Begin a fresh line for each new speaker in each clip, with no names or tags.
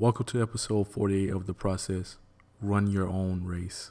Welcome to episode 48 of The Process Run Your Own Race.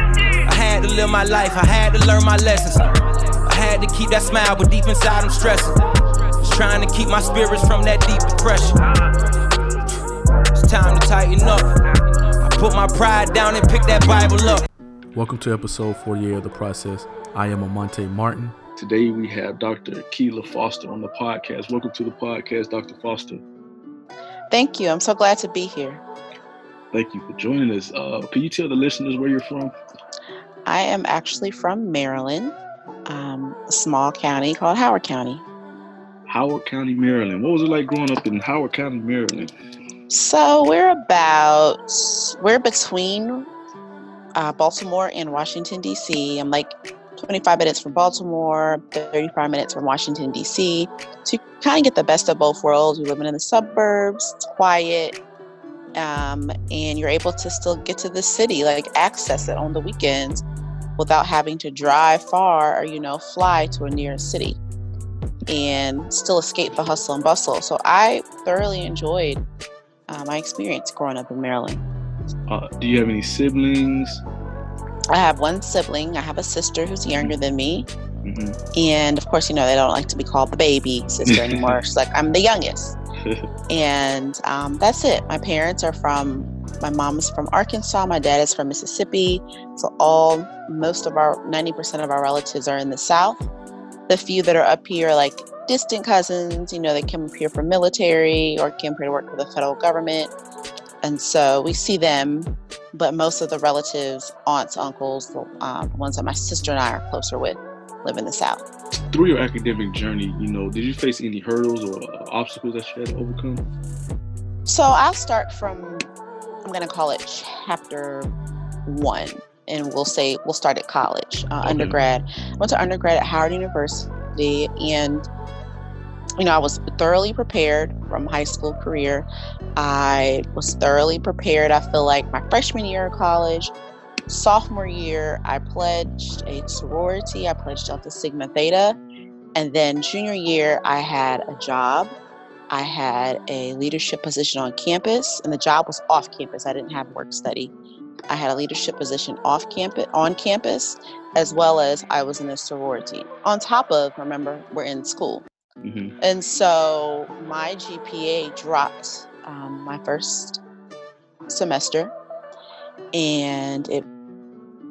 I had to live my life, I had to learn my lessons. I had to keep that smile, but deep inside I'm stressing. Just trying to keep my spirits from that deep depression. It's time to tighten up. I put my pride down and pick that Bible up.
Welcome to episode 48 of The Process. I am Amante Martin.
Today we have Dr. Keila Foster on the podcast. Welcome to the podcast, Dr. Foster.
Thank you. I'm so glad to be here.
Thank you for joining us. Uh, can you tell the listeners where you're from?
I am actually from Maryland, um, a small county called Howard County.
Howard County, Maryland. What was it like growing up in Howard County, Maryland?
So we're about we're between uh, Baltimore and Washington D.C. I'm like 25 minutes from Baltimore, 35 minutes from Washington D.C. So you kind of get the best of both worlds. We're living in the suburbs, it's quiet, um, and you're able to still get to the city, like access it on the weekends, without having to drive far or you know fly to a near city, and still escape the hustle and bustle. So I thoroughly enjoyed uh, my experience growing up in Maryland.
Uh, do you have any siblings?
I have one sibling. I have a sister who's younger than me.
Hmm
And of course, you know, they don't like to be called the baby sister anymore. She's like, I'm the youngest. And um, that's it. My parents are from, my mom is from Arkansas. My dad is from Mississippi. So, all, most of our, 90% of our relatives are in the South. The few that are up here are like distant cousins, you know, they come up here for military or came here to work for the federal government. And so we see them, but most of the relatives, aunts, uncles, the um, ones that my sister and I are closer with, live in the South.
Through your academic journey, you know, did you face any hurdles or uh, obstacles that you had to overcome?
So I'll start from, I'm going to call it chapter one, and we'll say, we'll start at college, uh,
Okay.
undergrad. I went to undergrad at Howard University, and, you know, I was thoroughly prepared from high school career. I was thoroughly prepared, I feel like, my freshman year of college. Sophomore year, I pledged a sorority, I pledged Delta Sigma Theta. And then junior year, I had a job I had a leadership position on campus, and the job was off campus. I didn't have work study. I had a leadership position off campus, on campus, as well as I was in a sorority. On top of, remember, we're in school,
hmm
and so my GPA dropped um, my first semester, and it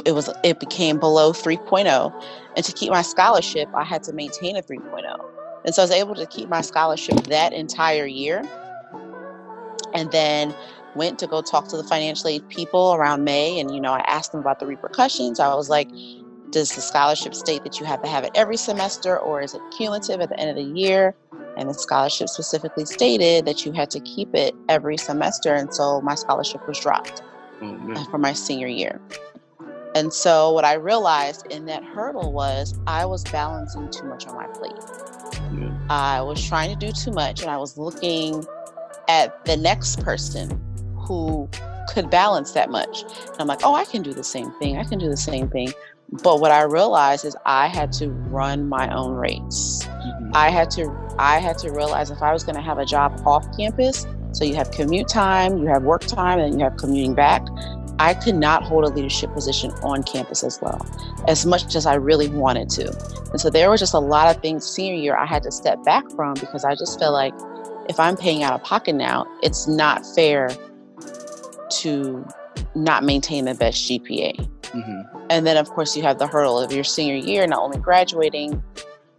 it was it became below 3.0, and to keep my scholarship, I had to maintain a 3.0. And so I was able to keep my scholarship that entire year. And then went to go talk to the financial aid people around May. And, you know, I asked them about the repercussions. I was like, does the scholarship state that you have to have it every semester or is it cumulative at the end of the year? And the scholarship specifically stated that you had to keep it every semester. And so my scholarship was dropped
Oh,
uh, for my senior year. And so what I realized in that hurdle was I was balancing too much on my plate.
Yeah.
I was trying to do too much and I was looking at the next person who could balance that much. And I'm like, oh, I can do the same thing. I can do the same thing. But what I realized is I had to run my own race.
Mhm.
I had to I had to realize if I was going to have a job off campus, So you have commute time, you have work time, and you have commuting back. I could not hold a leadership position on campus as well, as much as I really wanted to. And so there was just a lot of things senior year I had to step back from because I just felt like if I'm paying out of pocket now, it's not fair to not maintain the best GPA.
Mm-hmm.
And then, of course, you have the hurdle of your senior year, not only graduating,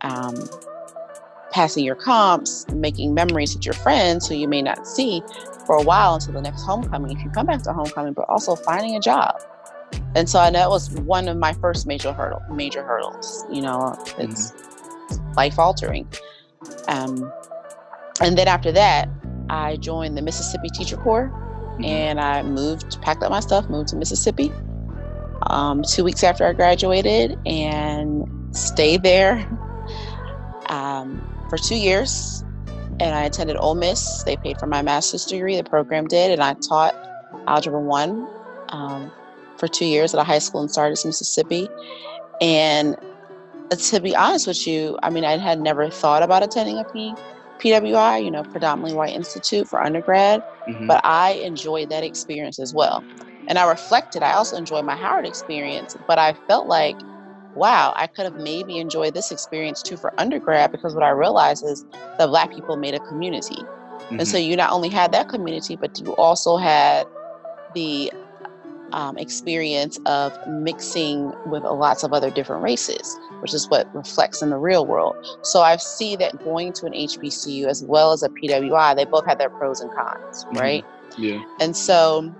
um, passing your comps, making memories with your friends who you may not see for a while until the next homecoming, if you come back to homecoming, but also finding a job. And so I know it was one of my first major hurdle, major hurdles. You know, it's mm-hmm. life altering. Um, and then after that, I joined the Mississippi Teacher Corps, mm-hmm. and I moved, packed up my stuff, moved to Mississippi. Um, two weeks after I graduated, and stayed there um, for two years and I attended Ole Miss. They paid for my master's degree, the program did, and I taught Algebra 1 um, for two years at a high school in Sardis, Mississippi. And to be honest with you, I mean, I had never thought about attending a P- PWI, you know, predominantly white institute for undergrad, mm-hmm. but I enjoyed that experience as well. And I reflected, I also enjoyed my Howard experience, but I felt like wow, I could have maybe enjoyed this experience too for undergrad because what I realized is that Black people made a community. Mm-hmm. And so mm-hmm. you not only had that community, but you also had the um, experience of mixing with lots of other different races, which is what reflects in the real world. So I see that going to an HBCU as well as a PWI, they both have their pros and cons, mm-hmm. right?
Yeah.
And so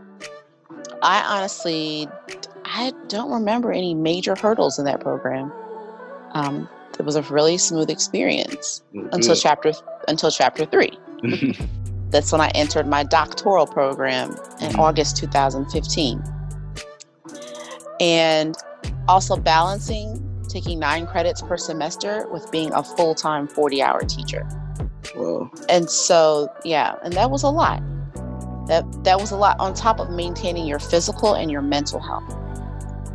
I honestly I don't remember any major hurdles in that program. Um, it was a really smooth experience mm-hmm. until chapter until chapter three. That's when I entered my doctoral program in mm-hmm. August 2015. And also balancing taking nine credits per semester with being a full time 40 hour teacher.
Wow.
And so, yeah, and that was a lot. That, that was a lot on top of maintaining your physical and your mental health.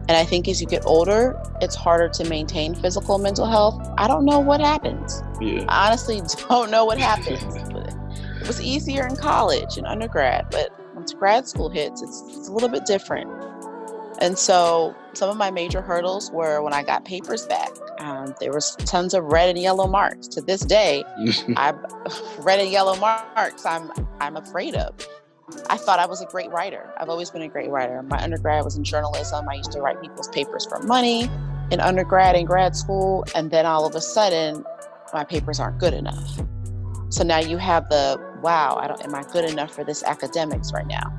And I think as you get older, it's harder to maintain physical and mental health. I don't know what happens.
Yeah.
I honestly don't know what happens. it was easier in college and undergrad, but once grad school hits, it's, it's a little bit different. And so some of my major hurdles were when I got papers back. Um, there was tons of red and yellow marks. To this day, I've red and yellow marks. I'm I'm afraid of. I thought I was a great writer. I've always been a great writer. My undergrad was in journalism. I used to write people's papers for money in undergrad and grad school. And then all of a sudden, my papers aren't good enough. So now you have the wow, I don't, am I good enough for this academics right now?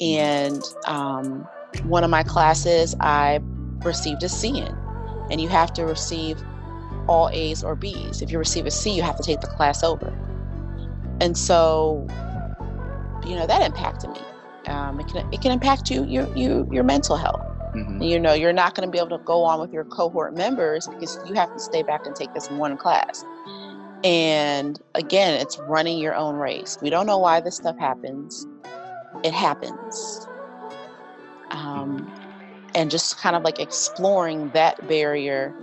And um, one of my classes, I received a C in, and you have to receive all A's or B's. If you receive a C, you have to take the class over. And so you know that impacted me. Um, it can it can impact you your your, your mental health. Mm-hmm. You know, you're not going to be able to go on with your cohort members because you have to stay back and take this one class. And again, it's running your own race. We don't know why this stuff happens. It happens. Um, and just kind of like exploring that barrier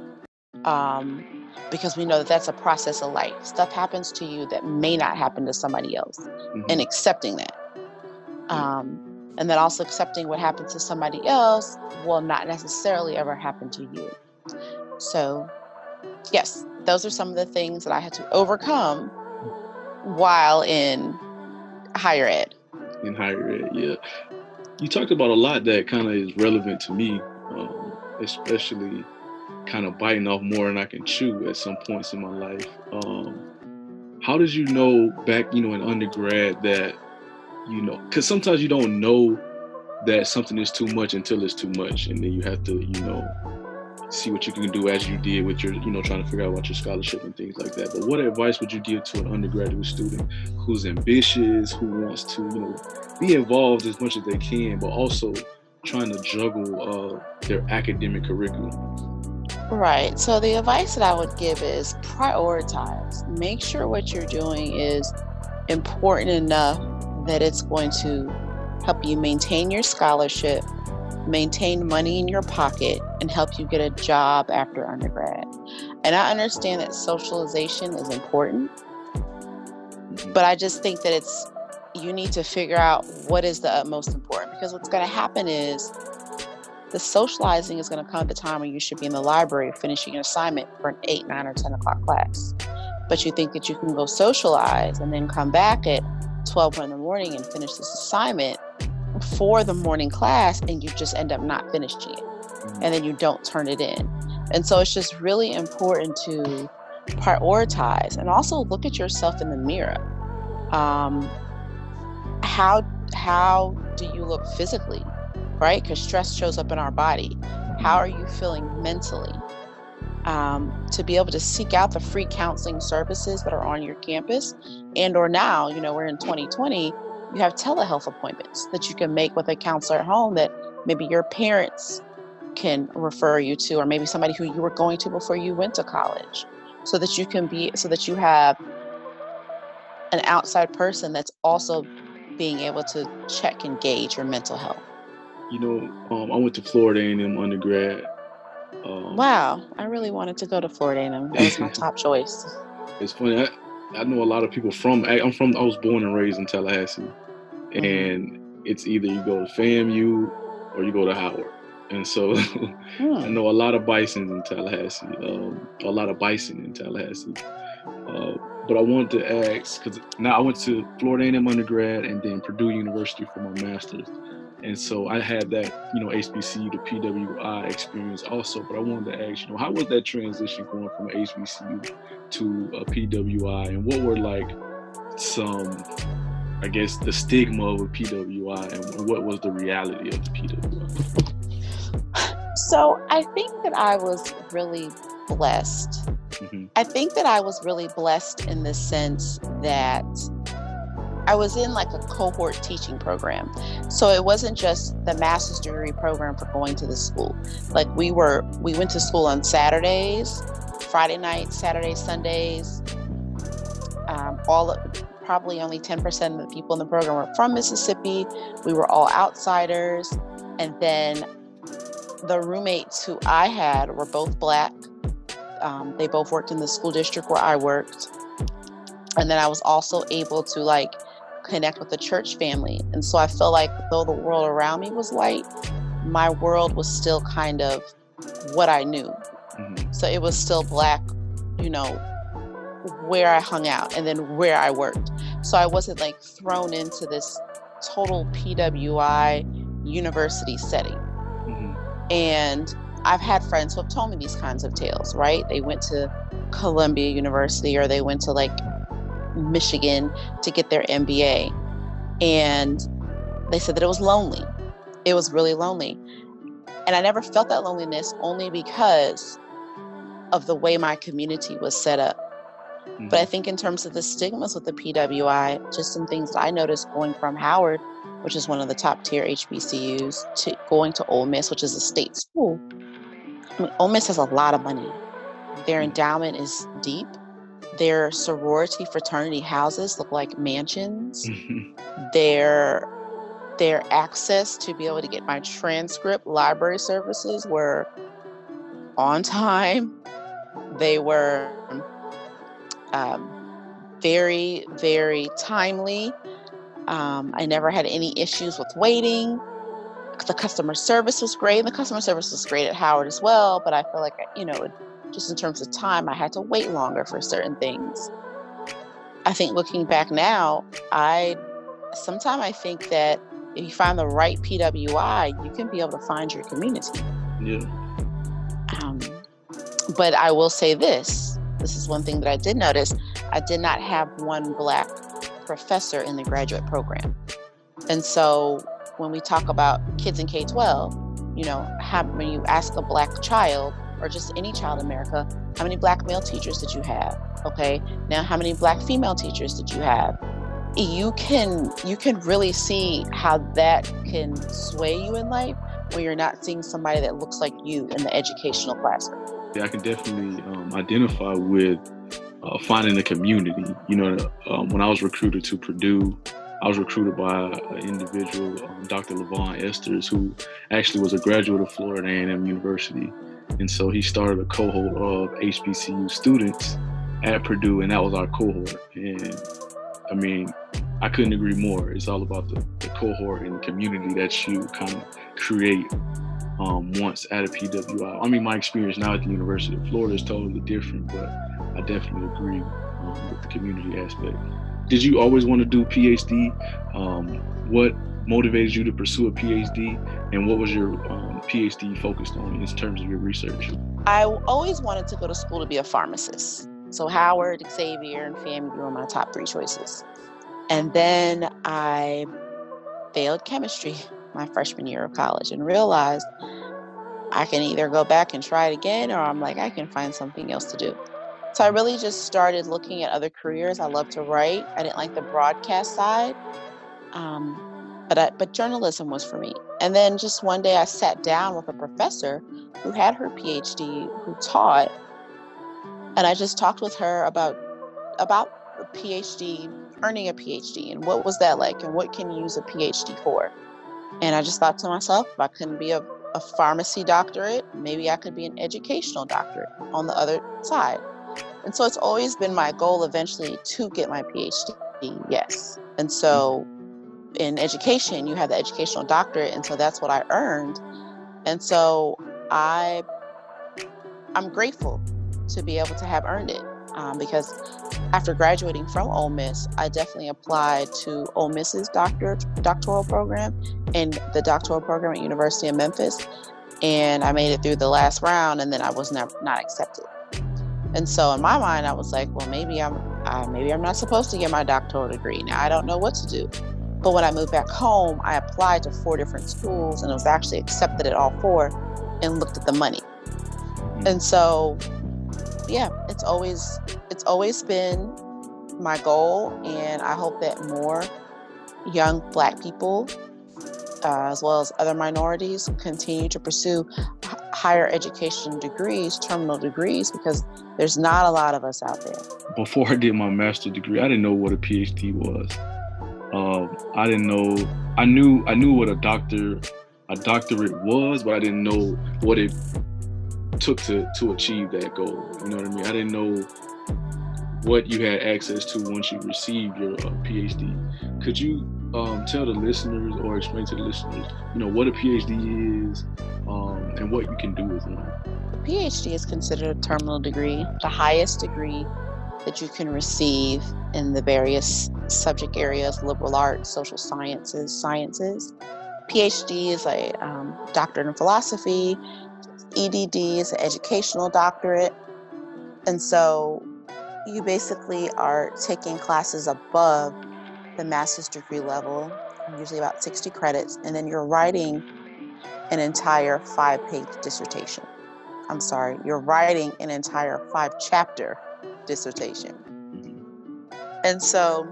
um, because we know that that's a process of life. Stuff happens to you that may not happen to somebody else, mm-hmm. and accepting that. Um, and then also accepting what happened to somebody else will not necessarily ever happen to you. So, yes, those are some of the things that I had to overcome while in higher ed.
In higher ed, yeah. You talked about a lot that kind of is relevant to me, um, especially kind of biting off more than I can chew at some points in my life. Um, how did you know back, you know, in undergrad that, you know, because sometimes you don't know that something is too much until it's too much, and then you have to, you know, see what you can do as you did with your, you know, trying to figure out about your scholarship and things like that. But what advice would you give to an undergraduate student who's ambitious, who wants to, you know, be involved as much as they can, but also trying to juggle uh, their academic curriculum?
Right. So the advice that I would give is prioritize. Make sure what you're doing is important enough that it's going to help you maintain your scholarship, maintain money in your pocket, and help you get a job after undergrad. And I understand that socialization is important, mm-hmm. but I just think that it's you need to figure out what is the most important because what's going to happen is the socializing is going to come at the time when you should be in the library finishing an assignment for an 8 9 or 10 o'clock class. But you think that you can go socialize and then come back at 12 in the morning and finish this assignment for the morning class and you just end up not finishing it. And then you don't turn it in. And so it's just really important to prioritize and also look at yourself in the mirror. Um, how how do you look physically right? Because stress shows up in our body. How are you feeling mentally? Um, to be able to seek out the free counseling services that are on your campus and or now you know we're in 2020 you have telehealth appointments that you can make with a counselor at home that maybe your parents can refer you to or maybe somebody who you were going to before you went to college. So that you can be so that you have an outside person that's also being able to check and gauge your mental health
you know um, i went to florida a&m undergrad um,
wow i really wanted to go to florida a&m that was my top choice
it's funny I, I know a lot of people from i'm from i was born and raised in tallahassee mm-hmm. and it's either you go to famu or you go to howard and so hmm. I know a lot of bison in Tallahassee, um, a lot of bison in Tallahassee. Uh, but I wanted to ask because now I went to Florida A&M undergrad and then Purdue University for my master's, and so I had that you know HBCU to PWI experience also. But I wanted to ask you know how was that transition going from HBCU to a PWI, and what were like some I guess the stigma of a PWI and what was the reality of the PWI?
So I think that I was really blessed. Mm-hmm. I think that I was really blessed in the sense that I was in like a cohort teaching program. So it wasn't just the master's degree program for going to the school. Like we were, we went to school on Saturdays, Friday nights, Saturdays, Sundays. Um, all probably only 10% of the people in the program were from Mississippi. We were all outsiders. And then the roommates who I had were both black. Um, they both worked in the school district where I worked. And then I was also able to like connect with the church family. And so I felt like though the world around me was white, my world was still kind of what I knew. Mm-hmm. So it was still black, you know, where I hung out and then where I worked. So I wasn't like thrown into this total PWI university setting. And I've had friends who have told me these kinds of tales, right? They went to Columbia University or they went to like Michigan to get their MBA. And they said that it was lonely. It was really lonely. And I never felt that loneliness only because of the way my community was set up. Mm-hmm. But I mm-hmm. think in terms of the stigmas with the PWI, just some things that I noticed going from Howard which is one of the top tier HBCUs, to going to Ole Miss, which is a state school. I mean, Ole Miss has a lot of money. Their endowment is deep. Their sorority fraternity houses look like mansions. their their access to be able to get my transcript library services were on time. They were um, very, very timely. Um, I never had any issues with waiting. The customer service was great, and the customer service was great at Howard as well. But I feel like, you know, just in terms of time, I had to wait longer for certain things. I think looking back now, I sometimes I think that if you find the right PWI, you can be able to find your community.
Yeah.
Um, but I will say this: this is one thing that I did notice. I did not have one black professor in the graduate program. And so when we talk about kids in K 12, you know, how, when you ask a black child or just any child in America, how many black male teachers did you have? Okay. Now, how many black female teachers did you have? You can you can really see how that can sway you in life when you're not seeing somebody that looks like you in the educational classroom.
Yeah, I can definitely um, identify with uh, finding a community. You know, um, when I was recruited to Purdue, I was recruited by an individual, um, Dr. Levon Esters, who actually was a graduate of Florida A&M University. And so he started a cohort of HBCU students at Purdue, and that was our cohort. And I mean, I couldn't agree more. It's all about the, the cohort and the community that you kind of create um, once at a PWI. I mean, my experience now at the University of Florida is totally different, but I definitely agree um, with the community aspect. Did you always want to do PhD? Um, what motivated you to pursue a PhD, and what was your um, PhD focused on in terms of your research?
I always wanted to go to school to be a pharmacist. So Howard, Xavier, and FAMU were my top three choices. And then I failed chemistry my freshman year of college and realized I can either go back and try it again or I'm like, I can find something else to do. So I really just started looking at other careers. I love to write. I didn't like the broadcast side, um, but I, but journalism was for me. And then just one day I sat down with a professor who had her PhD, who taught, and I just talked with her about about a PhD, earning a PhD, and what was that like, and what can you use a PhD for. And I just thought to myself, if I couldn't be a, a pharmacy doctorate, maybe I could be an educational doctorate on the other side. And so it's always been my goal eventually to get my PhD, yes. And so in education, you have the educational doctorate, and so that's what I earned. And so I I'm grateful to be able to have earned it. Um, because after graduating from Ole Miss, I definitely applied to Ole Miss's doctor, doctoral program and the doctoral program at University of Memphis. And I made it through the last round, and then I was not, not accepted. And so in my mind, I was like, well, maybe I'm uh, maybe I'm not supposed to get my doctoral degree. Now I don't know what to do. But when I moved back home, I applied to four different schools and was actually accepted at all four and looked at the money. Mm-hmm. And so, yeah, it's always it's always been my goal, and I hope that more young Black people, uh, as well as other minorities, continue to pursue higher education degrees, terminal degrees, because there's not a lot of us out there.
Before I did my master's degree, I didn't know what a PhD was. Um, I didn't know. I knew. I knew what a doctor, a doctorate was, but I didn't know what it took to to achieve that goal. You know what I mean? I didn't know what you had access to once you received your uh, PhD. Could you um, tell the listeners or explain to the listeners, you know, what a PhD is um, and what you can do with one?
A PhD is considered a terminal degree, the highest degree that you can receive in the various subject areas liberal arts, social sciences, sciences. PhD is a um, doctorate in philosophy, EDD is an educational doctorate. And so you basically are taking classes above the master's degree level, usually about 60 credits, and then you're writing an entire five page dissertation. I'm sorry, you're writing an entire five chapter dissertation. And so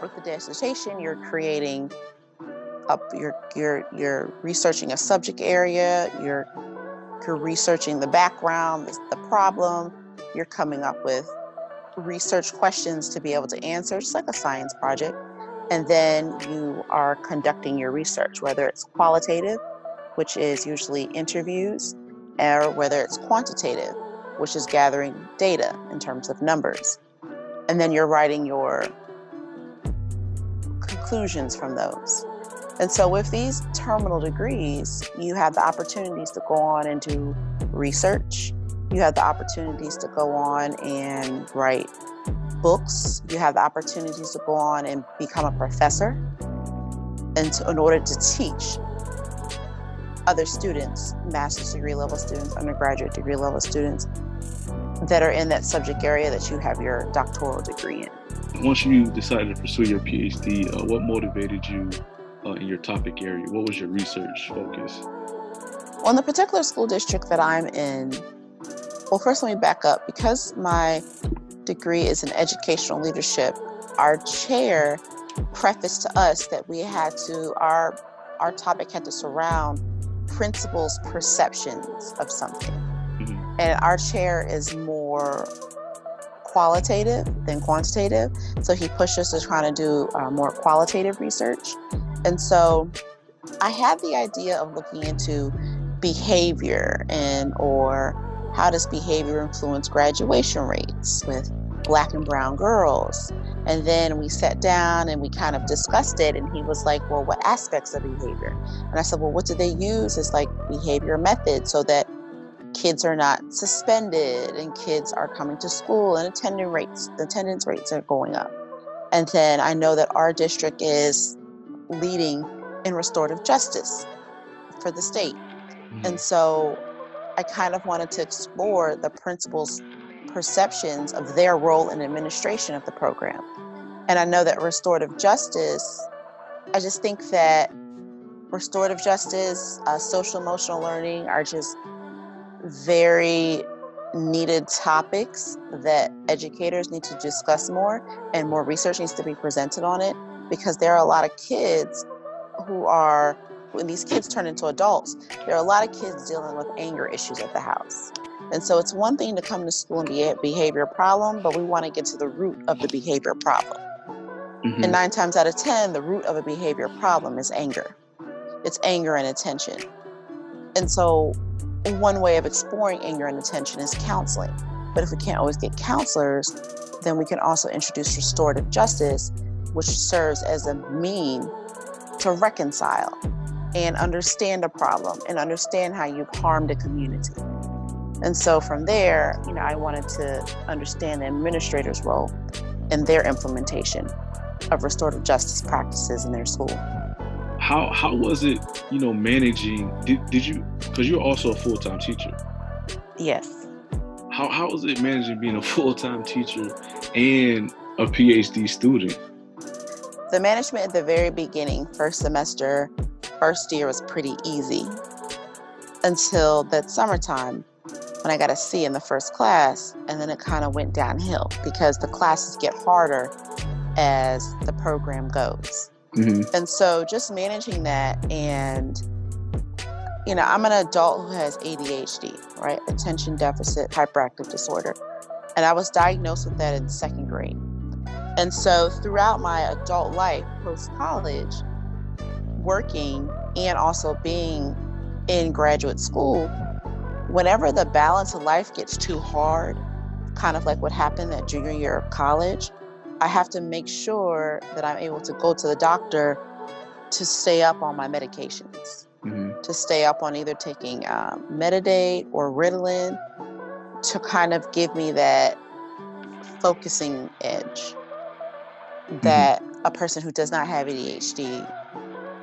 with the dissertation, you're creating up you're you're you're researching a subject area, you're you're researching the background, the problem, you're coming up with research questions to be able to answer, just like a science project. And then you are conducting your research, whether it's qualitative, which is usually interviews, or whether it's quantitative, which is gathering data in terms of numbers. And then you're writing your conclusions from those. And so, with these terminal degrees, you have the opportunities to go on and do research. You have the opportunities to go on and write books. You have the opportunities to go on and become a professor and to, in order to teach other students, master's degree level students, undergraduate degree level students that are in that subject area that you have your doctoral degree in.
Once you decided to pursue your PhD, uh, what motivated you uh, in your topic area? What was your research focus?
On the particular school district that I'm in, well, first let me back up. Because my degree is in educational leadership, our chair prefaced to us that we had to, our, our topic had to surround principals' perceptions of something. Mm-hmm. And our chair is more qualitative than quantitative. So he pushed us to try to do uh, more qualitative research. And so I had the idea of looking into behavior and or how does behavior influence graduation rates with black and brown girls. And then we sat down and we kind of discussed it. And he was like, Well, what aspects of behavior? And I said, Well, what do they use as like behavior methods so that kids are not suspended and kids are coming to school and attendance rates attendance rates are going up. And then I know that our district is leading in restorative justice for the state. Mm-hmm. And so I kind of wanted to explore the principals' perceptions of their role in administration of the program. And I know that restorative justice, I just think that restorative justice, uh, social emotional learning are just very needed topics that educators need to discuss more and more research needs to be presented on it because there are a lot of kids who are when these kids turn into adults there are a lot of kids dealing with anger issues at the house. And so it's one thing to come to school and be a behavior problem but we want to get to the root of the behavior problem. Mm-hmm. and nine times out of ten the root of a behavior problem is anger. It's anger and attention. And so one way of exploring anger and attention is counseling. But if we can't always get counselors, then we can also introduce restorative justice, which serves as a mean to reconcile and understand a problem and understand how you've harmed a community. And so from there, you know, I wanted to understand the administrator's role in their implementation of restorative justice practices in their school
how how was it you know managing did, did you because you're also a full-time teacher.
Yes.
How, how was it managing being a full-time teacher and a phd student?
The management at the very beginning first semester first year was pretty easy until that summertime when i got a c in the first class and then it kind of went downhill because the classes get harder as the program goes Mm-hmm. And so just managing that and you know, I'm an adult who has ADHD, right? Attention deficit hyperactive disorder. And I was diagnosed with that in second grade. And so throughout my adult life, post college, working and also being in graduate school, whenever the balance of life gets too hard, kind of like what happened that junior year of college, I have to make sure that I'm able to go to the doctor to stay up on my medications, mm-hmm. to stay up on either taking um, Metadate or Ritalin to kind of give me that focusing edge mm-hmm. that a person who does not have ADHD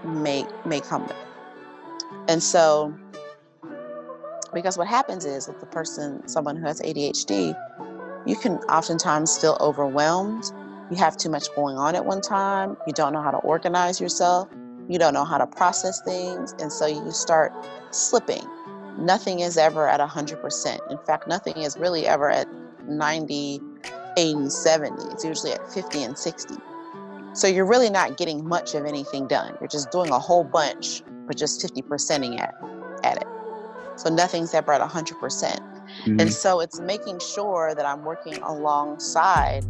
may may come with. And so because what happens is with the person, someone who has ADHD, you can oftentimes feel overwhelmed you have too much going on at one time, you don't know how to organize yourself, you don't know how to process things, and so you start slipping. Nothing is ever at 100%. In fact, nothing is really ever at 90, 80, 70. It's usually at 50 and 60. So you're really not getting much of anything done. You're just doing a whole bunch, but just 50%ing at, at it. So nothing's ever at 100%. percent mm hmm And so it's making sure that I'm working alongside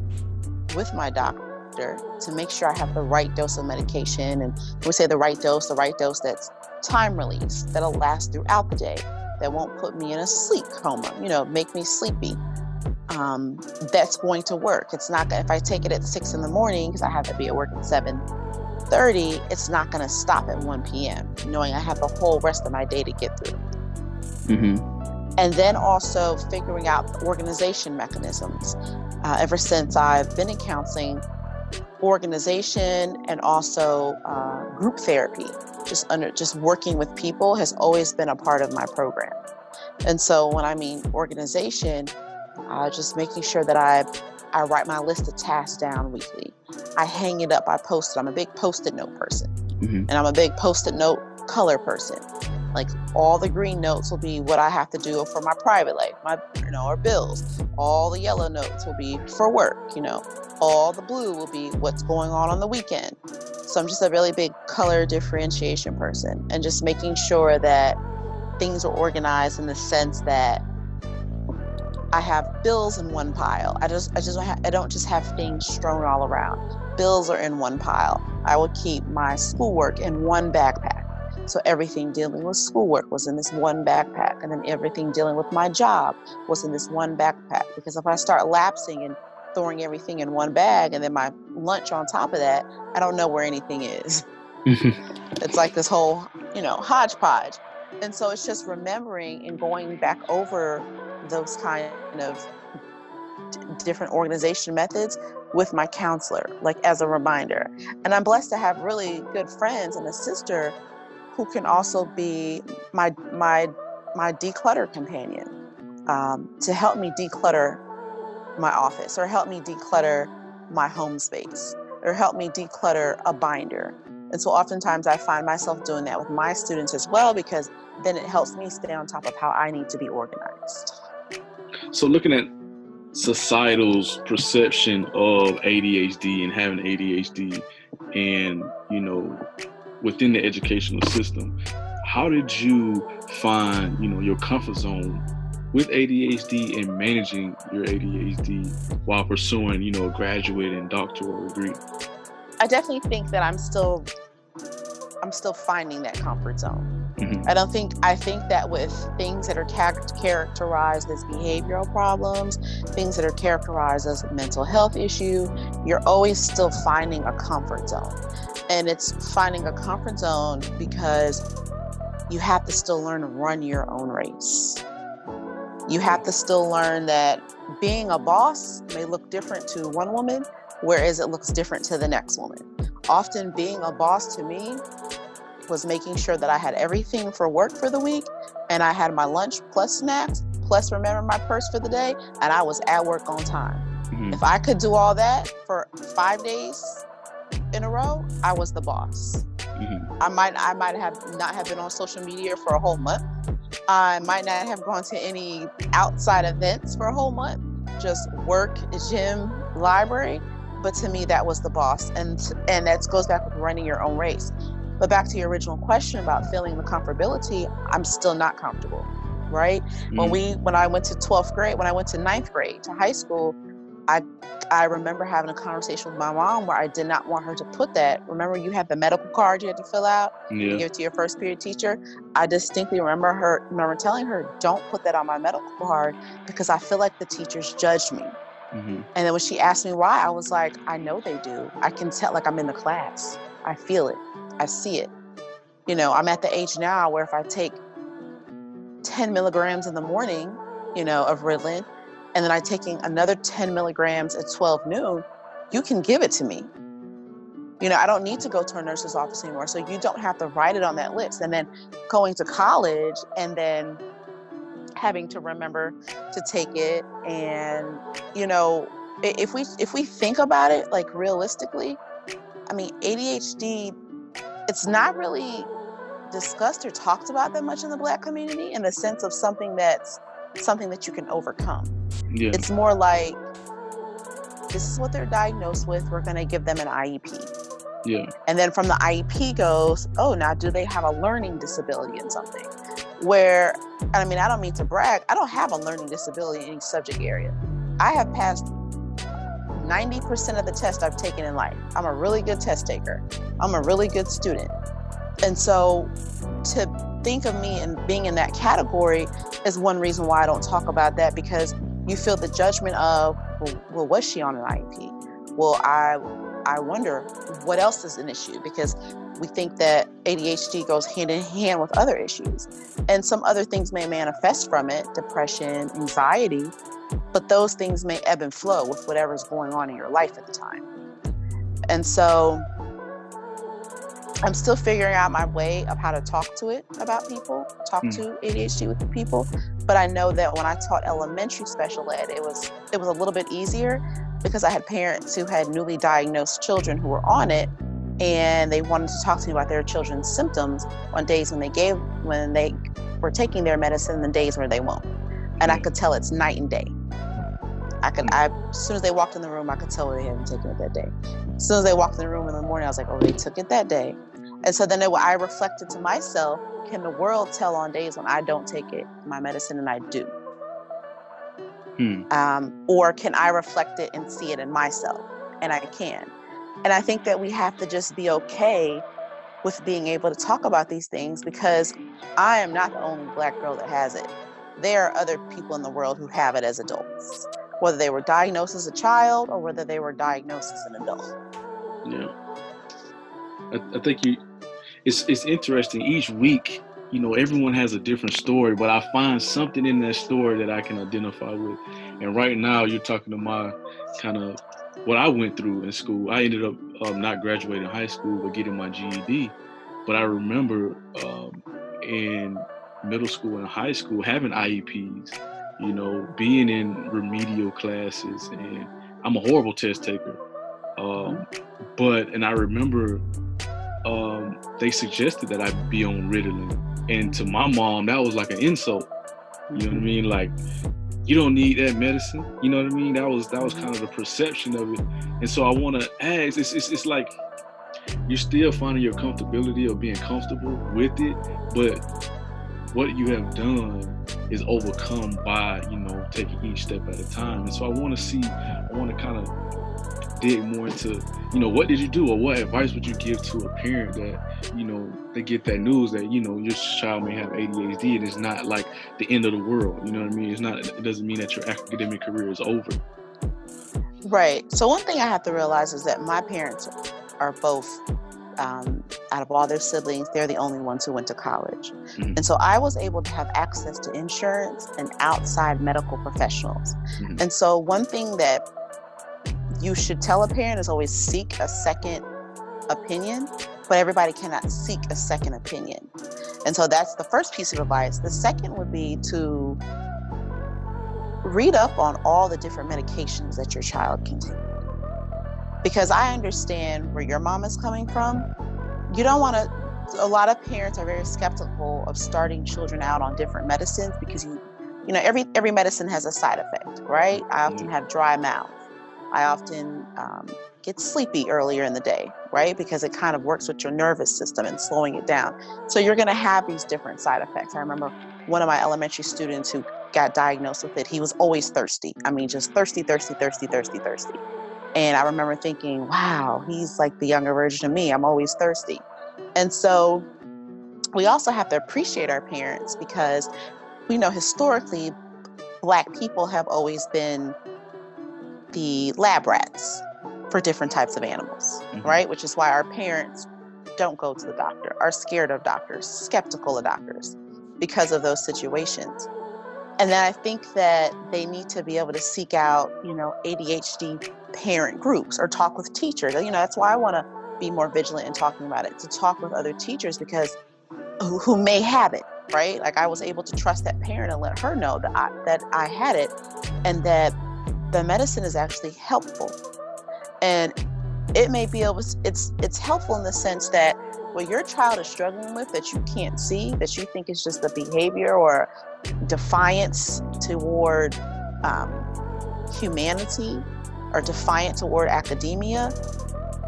with my doctor to make sure I have the right dose of medication. And we say the right dose, the right dose that's time release, that'll last throughout the day, that won't put me in a sleep coma, you know, make me sleepy. Um, that's going to work. It's not if I take it at six in the morning because I have to be at work at seven thirty. It's not going to stop at one p.m. Knowing I have the whole rest of my day to get through. Mm-hmm. And then also figuring out organization mechanisms uh, ever since I've been in counseling, organization and also uh, group therapy, just under just working with people has always been a part of my program. And so when I mean organization, uh, just making sure that I I write my list of tasks down weekly. I hang it up. I post it. I'm a big post-it note person, mm-hmm. and I'm a big post-it note color person. Like all the green notes will be what I have to do for my private life, my you know, or bills. All the yellow notes will be for work, you know. All the blue will be what's going on on the weekend. So I'm just a really big color differentiation person and just making sure that things are organized in the sense that I have bills in one pile. I just I just I don't just have things strewn all around. Bills are in one pile. I will keep my schoolwork in one backpack. So everything dealing with schoolwork was in this one backpack, and then everything dealing with my job was in this one backpack. Because if I start lapsing and throwing everything in one bag and then my lunch on top of that, I don't know where anything is. Mm-hmm. it's like this whole, you know, hodgepodge. And so it's just remembering and going back over those kind of d- different organization methods with my counselor, like as a reminder. And I'm blessed to have really good friends and a sister who can also be my my my declutter companion um, to help me declutter my office or help me declutter my home space or help me declutter a binder. And so oftentimes I find myself doing that with my students as well because then it helps me stay on top of how I need to be organized.
So looking at societal's perception of ADHD and having ADHD and you know within the educational system how did you find you know your comfort zone with ADHD and managing your ADHD while pursuing you know a graduate and doctoral degree
I definitely think that I'm still I'm still finding that comfort zone.
Mhm.
I don't think I think that with things that are char- characterized as behavioral problems, things that are characterized as a mental health issue, you're always still finding a comfort zone. And it's finding a comfort zone because you have to still learn to run your own race. You have to still learn that being a boss may look different to one woman, whereas it looks different to the next woman. Often, being a boss to me was making sure that I had everything for work for the week and I had my lunch plus snacks, plus remember my purse for the day, and I was at work on time.
Mhm.
If I could do all that for five days in a row, I was the boss.
Mhm.
I might I might have not have been on social media for a whole month. I might not have gone to any outside events for a whole month. Just work, gym, library. But to me, that was the boss, and and that goes back with running your own race. But back to your original question about feeling the comfortability, I'm still not comfortable, right? When
Mhm.
we when I went to 12th grade, when I went to ninth grade to high school, I I remember having a conversation with my mom where I did not want her to put that. Remember, you had the medical card you had to fill out,
yeah
give it to your first period teacher. I distinctly remember her remember telling her, "Don't put that on my medical card because I feel like the teachers judge me."
Mm-hmm.
And then when she asked me why, I was like, "I know they do. I can tell. Like I'm in the class. I feel it. I see it. You know, I'm at the age now where if I take 10 milligrams in the morning, you know, of Ritalin, and then I'm taking another 10 milligrams at 12 noon, you can give it to me. You know, I don't need to go to a nurse's office anymore. So you don't have to write it on that list. And then going to college and then having to remember to take it. And, you know, if we if we think about it like realistically, I mean, ADHD, it's not really discussed or talked about that much in the black community in the sense of something that's something that you can overcome.
yeah
It's more like this is what they're diagnosed with. We're going to give them an IEP.
yeah
And then from the IEP goes, oh, now do they have a learning disability in something? Where, and I mean, I don't mean to brag, I don't have a learning disability in any subject area. I have passed 90% of the tests I've taken in life. I'm a really good test taker, I'm a really good student. And so to think of me and being in that category is one reason why I don't talk about that because you feel the judgment of, well, well was she on an IEP? Well, I I wonder what else is an issue because we think that ADHD goes hand in hand with other issues. And some other things may manifest from it, depression, anxiety, but those things may ebb and flow with whatever's going on in your life at the time. And so I'm still figuring out my way of how to talk to it about people, talk
Mm.
to ADHD with the people. But I know that when I taught elementary special ed, it was it was a little bit easier because I had parents who had newly diagnosed children who were on it and they wanted to talk to me about their children's symptoms on days when they gave when they were taking their medicine and the days where they won't. And I could tell it's night and day. I could I as soon as they walked in the room, I could tell they hadn't taken it that day. As soon as they walked in the room in the morning, I was like, oh, they took it that day. And so then it, I reflected to myself, can the world tell on days when I don't take it, my medicine, and I do?
Hmm.
um, or can I reflect it and see it in myself? And I can. And I think that we have to just be okay with being able to talk about these things because I am not the only black girl that has it. There are other people in the world who have it as adults. whether they were diagnosed as a child or whether they were diagnosed as an adult.
Yeah. I, I think you it's it's interesting. Each week you know everyone has a different story but i find something in that story that i can identify with. And right now you're talking to my kind of what i went through in school. I ended up um, not graduating high school but getting my ged but i remember um, in middle school and high school having ieps you know being in remedial classes and i'm a horrible test taker. Um, but and i remember um, they suggested that I be on Ritalin. And to my mom, that was like an insult. You know what I mean? Like, you don't need that medicine. You know what I mean? That was that was kind of the perception of it. And so I want to ask. It's, it's it's like you're still finding your comfortability of being comfortable with it, but what you have done is overcome by you know taking each step at a time. And so I want to see. I want to kind of dig more into, you know, what did you do or what advice would you give to a parent that, you know, they get that news that, you know, your child may have ADHD and it's not like the end of the world. You know what I mean? It's not, it doesn't mean that your academic career is over.
Right. So one thing I have to realize is that my parents are both um, out of all their siblings, they're the only ones who went to college. Mm-hmm. And so I was able to have access to insurance and outside medical professionals. Mm-hmm. And so, one thing that you should tell a parent is always seek a second opinion, but everybody cannot seek a second opinion. And so that's the first piece of advice. The second would be to read up on all the different medications that your child can take. Because I understand where your mom is coming from. You don't want to, a lot of parents are very skeptical of starting children out on different medicines because you, you know, every every medicine has a side effect, right? I often mm-hmm. have dry mouth. I often um, get sleepy earlier in the day, right? Because it kind of works with your nervous system and slowing it down. So you're going to have these different side effects. I remember one of my elementary students who got diagnosed with it, he was always thirsty. I mean, just thirsty, thirsty, thirsty, thirsty, thirsty. And I remember thinking, wow, he's like the younger version of me. I'm always thirsty. And so we also have to appreciate our parents because we know historically, Black people have always been the lab rats for different types of animals, mm-hmm. right? Which is why our parents don't go to the doctor, are scared of doctors, skeptical of doctors because of those situations. And then I think that they need to be able to seek out, you know, ADHD parent groups or talk with teachers. You know, that's why I want to be more vigilant in talking about it, to talk with other teachers because who, who may have it, right? Like I was able to trust that parent and let her know that I, that I had it and that the medicine is actually helpful. And it may be able it's it's helpful in the sense that what your child is struggling with that you can't see, that you think is just a behavior or defiance toward um, humanity or defiant toward academia,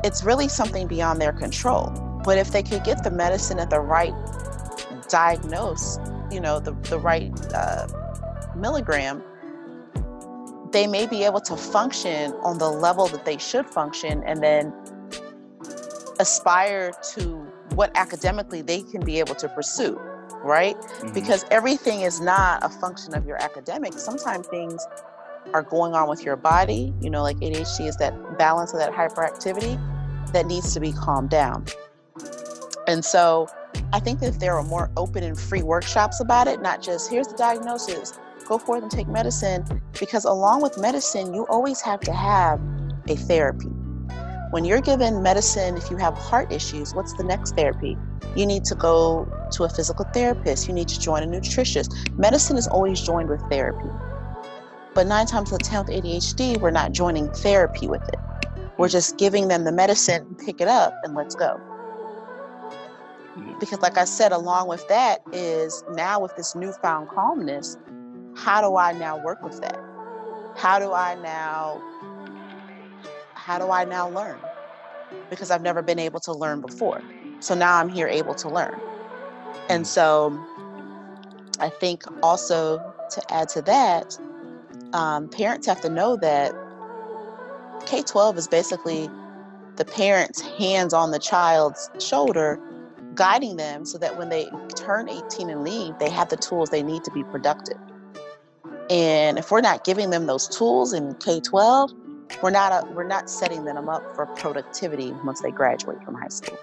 it's really something beyond their control. But if they could get the medicine at the right diagnose, you know, the, the right uh, milligram, they may be able to function on the level that they should function and then aspire to what academically they can be able to pursue right? Mm-hmm. because everything is not a function of your academics sometimes things are going on with your body you know like adhd is that balance of that hyperactivity that needs to be calmed down. And so i think that if there are more open and free workshops about it not just here's the diagnosis go forth and take medicine because along with medicine, you always have to have a therapy. When you're given medicine, if you have heart issues, what's the next therapy? You need to go to a physical therapist. You need to join a nutritionist. Medicine is always joined with therapy. But nine times out of 10 with ADHD, we're not joining therapy with it. We're just giving them the medicine, pick it up, and let's go. Mm-hmm. Because, like I said, along with that is now with this newfound calmness, how do I now work with that? How do I now how do I now learn? Because I've never been able to learn before. So now I'm here able to learn. And so I think also to add to that, um, parents have to know that K 12 is basically the parent's hands on the child's shoulder, guiding them so that when they turn 18 and leave, they have the tools they need to be productive. And if we're not giving them those tools in K 12, we're not, a, we're not setting them up for productivity once they graduate from high school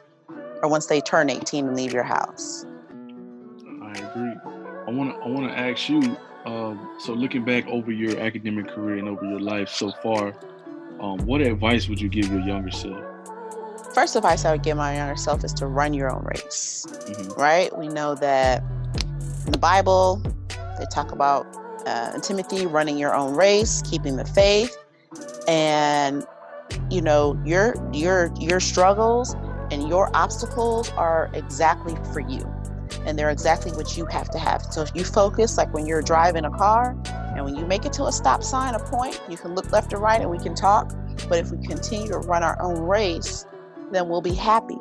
or once they turn 18 and leave your house.
I agree. I want to I want to ask you. Um, so looking back over your academic career and over your life so far, um, what advice would you give your younger self?
First advice I would give my younger self is to run your own race. Mm-hmm. Right? We know that in the Bible they talk about uh, Timothy running your own race, keeping the faith, and you know your your your struggles and your obstacles are exactly for you and they're exactly what you have to have. So if you focus, like when you're driving a car, and when you make it to a stop sign, a point, you can look left or right and we can talk. But if we continue to run our own race, then we'll be happy.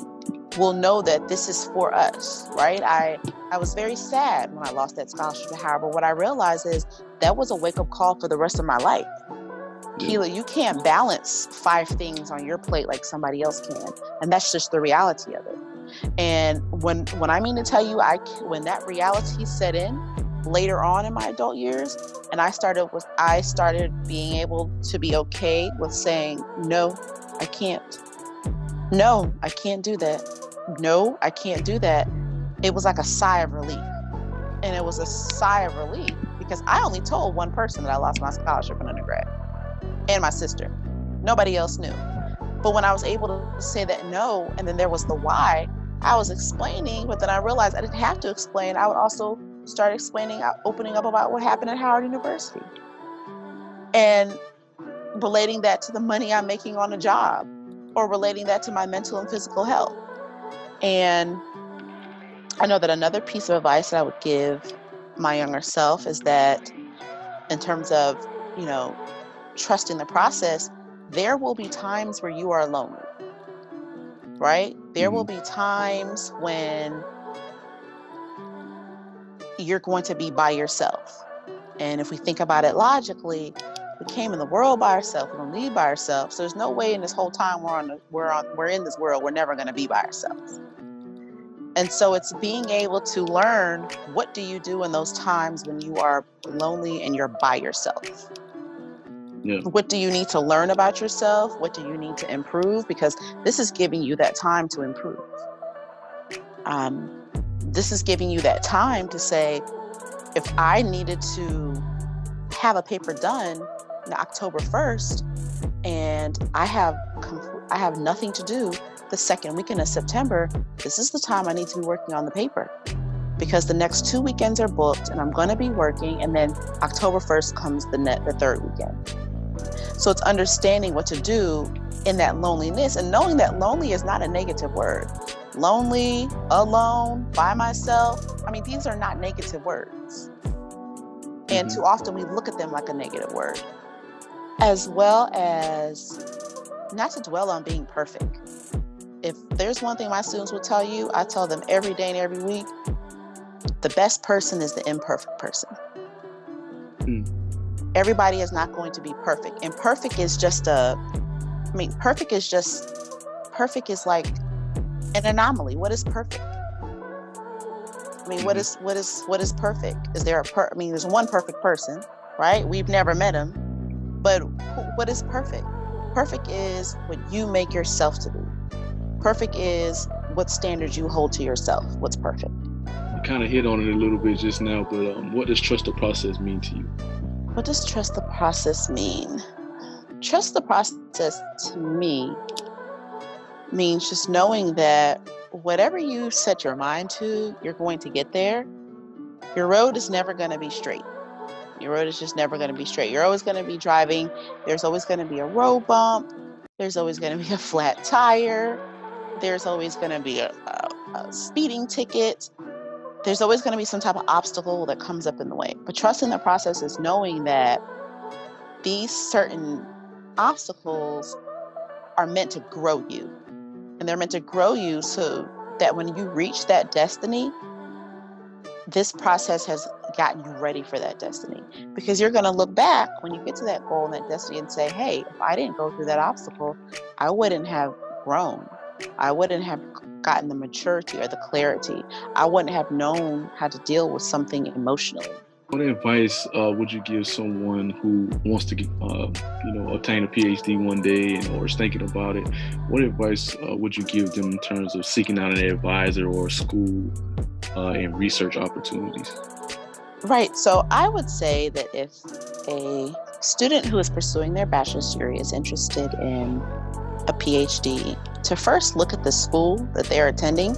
We'll know that this is for us, right? I I was very sad when I lost that scholarship to Howard, but what I realized is that was a wake up call for the rest of my life. Keila, you can't balance five things on your plate like somebody else can, and that's just the reality of it. And when when I mean to tell you, I when that reality set in later on in my adult years, and I started with I started being able to be okay with saying no, I can't. No, I can't do that. No, I can't do that. It was like a sigh of relief, and it was a sigh of relief because I only told one person that I lost my scholarship in undergrad, and my sister. Nobody else knew. But when I was able to say that no, and then there was the why, I was explaining, but then I realized I didn't have to explain. I would also start explaining, uh, opening up about what happened at Howard University and relating that to the money I'm making on a job or relating that to my mental and physical health. And I know that another piece of advice that I would give my younger self is that in terms of, you know, trusting the process, there will be times where you are alone, right? There mm-hmm. will be times when you're going to be by yourself. And if we think about it logically, we came in the world by ourselves. We don't leave by ourselves. So there's no way in this whole time we're on we're on we're in this world we're never going to be by ourselves. And so it's being able to learn what do you do in those times when you are lonely and you're by yourself. Yeah. What do you need to learn about yourself? What do you need to improve? Because this is giving you that time to improve. Um, this is giving you that time to say, if I needed to have a paper done October 1st and I have I have nothing to do the second weekend of September, this is the time I need to be working on the paper because the next two weekends are booked and I'm going to be working and then October 1st comes the net the third weekend. So it's understanding what to do in that loneliness and knowing that lonely is not a negative word. Lonely, alone, by myself. I mean, these are not negative words. And mm-hmm. too often we look at them like a negative word. As well as not to dwell on being perfect. If there's one thing my students will tell you, I tell them every day and every week the best person is the imperfect person. Mm everybody is not going to be perfect. And perfect is just a, I mean, perfect is just, perfect is like an anomaly. What is perfect? I mean, what mm-hmm. is what is what is perfect? Is there a per? I mean, there's one perfect person, right? We've never met him, but what is perfect? Perfect is what you make yourself to be. Perfect is what standards you hold to yourself. What's perfect?
You kind of hit on it a little bit just now, but um, what does trust the process mean to you?
What does trust the process mean? Trust the process to me means just knowing that whatever you set your mind to, you're going to get there. Your road is never going to be straight. Your road is just never going to be straight. You're always going to be driving. There's always going to be a road bump. There's always going to be a flat tire. There's always going to be a, a, a speeding ticket there's always going to be some type of obstacle that comes up in the way. But trusting the process is knowing that these certain obstacles are meant to grow you. And they're meant to grow you so that when you reach that destiny, this process has gotten you ready for that destiny. Because you're going to look back when you get to that goal and that destiny and say, hey, if I didn't go through that obstacle, I wouldn't have grown. I wouldn't have gotten the maturity or the clarity. I wouldn't have known how to deal with something emotionally.
What advice uh, would you give someone who wants to, uh, you know, obtain a PhD one day and, or is thinking about it? What advice uh, would you give them in terms of seeking out an advisor or school uh, and research opportunities?
Right. So I would say that if a student who is pursuing their bachelor's degree is interested in a PhD, to first look at the school that they're attending.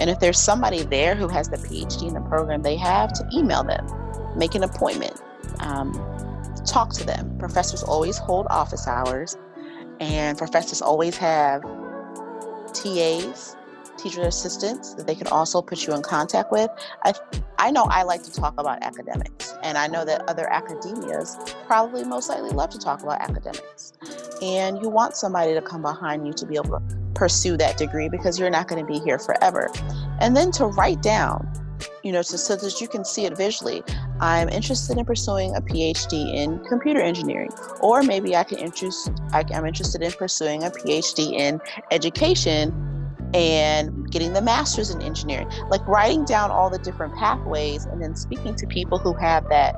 And if there's somebody there who has the PhD in the program they have, to email them make an appointment, um, talk to them. Professors always hold office hours, and professors always have TAs, teacher assistants, that they can also put you in contact with. I, I know I like to talk about academics, and I know that other academias probably most likely love to talk about academics. And you want somebody to come behind you to be able to pursue that degree because you're not going to be here forever. And then to write down you know, so, so that you can see it visually. I'm interested in pursuing a PhD in computer engineering, or maybe I can interest, I, I'm interested in pursuing a PhD in education and getting the master's in engineering. Like writing down all the different pathways and then speaking to people who have that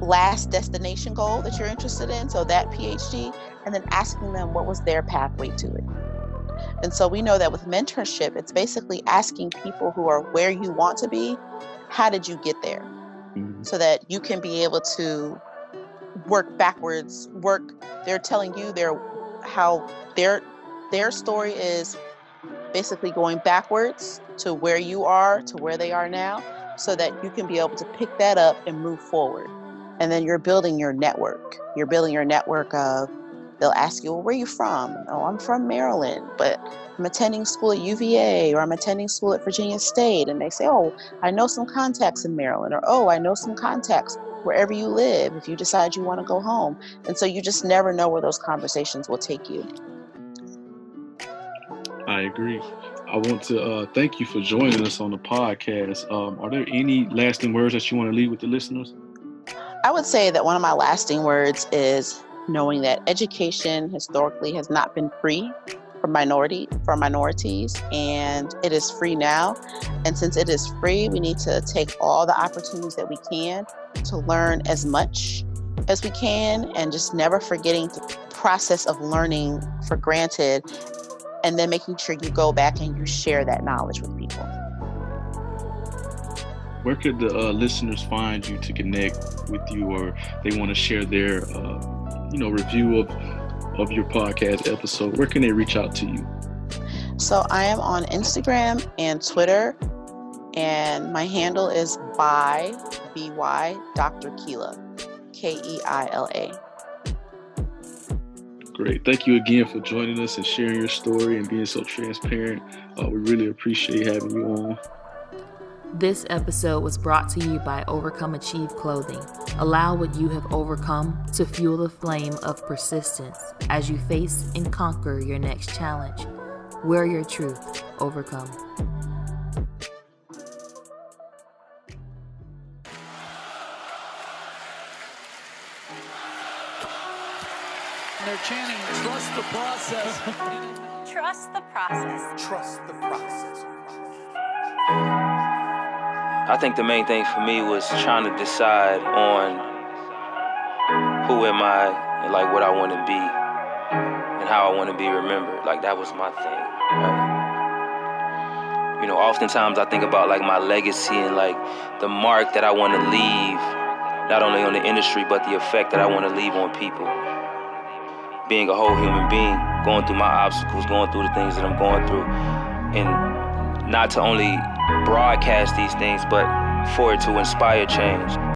last destination goal that you're interested in, so that PhD, and then asking them what was their pathway to it. And so we know that with mentorship, it's basically asking people who are where you want to be, how did you get there? Mm-hmm. So that you can be able to work backwards, work they're telling you their how their their story is basically going backwards to where you are to where they are now so that you can be able to pick that up and move forward. And then you're building your network. You're building your network of they'll ask you, well, where are you from? Oh, I'm from Maryland, but I'm attending school at UVA or I'm attending school at Virginia State. And they say, oh, I know some contacts in Maryland, or oh, I know some contacts wherever you live if you decide you want to go home. And so you just never know where those conversations will take you.
I agree. I want to uh, thank you for joining us on the podcast. Um, are there any lasting words that you want to leave with the listeners?
I would say that one of my lasting words is knowing that education historically has not been free for minority for minorities and it is free now and since it is free we need to take all the opportunities that we can to learn as much as we can and just never forgetting the process of learning for granted and then making sure you go back and you share that knowledge with people
where could the uh, listeners find you to connect with you or they want to share their uh, you know review of of your podcast episode, where can they reach out to you?
So I am on Instagram and Twitter, and my handle is by by Dr. Keila, K E I L A.
Great. Thank you again for joining us and sharing your story and being so transparent. Uh, we really appreciate having you on.
This episode was brought to you by Overcome Achieve Clothing. Allow what you have overcome to fuel the flame of persistence as you face and conquer your next challenge. Wear your truth, overcome.
They're chanting, trust the process.
Trust the process.
Trust the process.
I think the main thing for me was trying to decide on who am I and like what I want to be and how I want to be remembered. Like that was my thing. Right? You know, oftentimes I think about like my legacy and like the mark that I want to leave, not only on the industry but the effect that I want to leave on people. Being a whole human being, going through my obstacles, going through the things that I'm going through, and not to only broadcast these things, but for it to inspire change.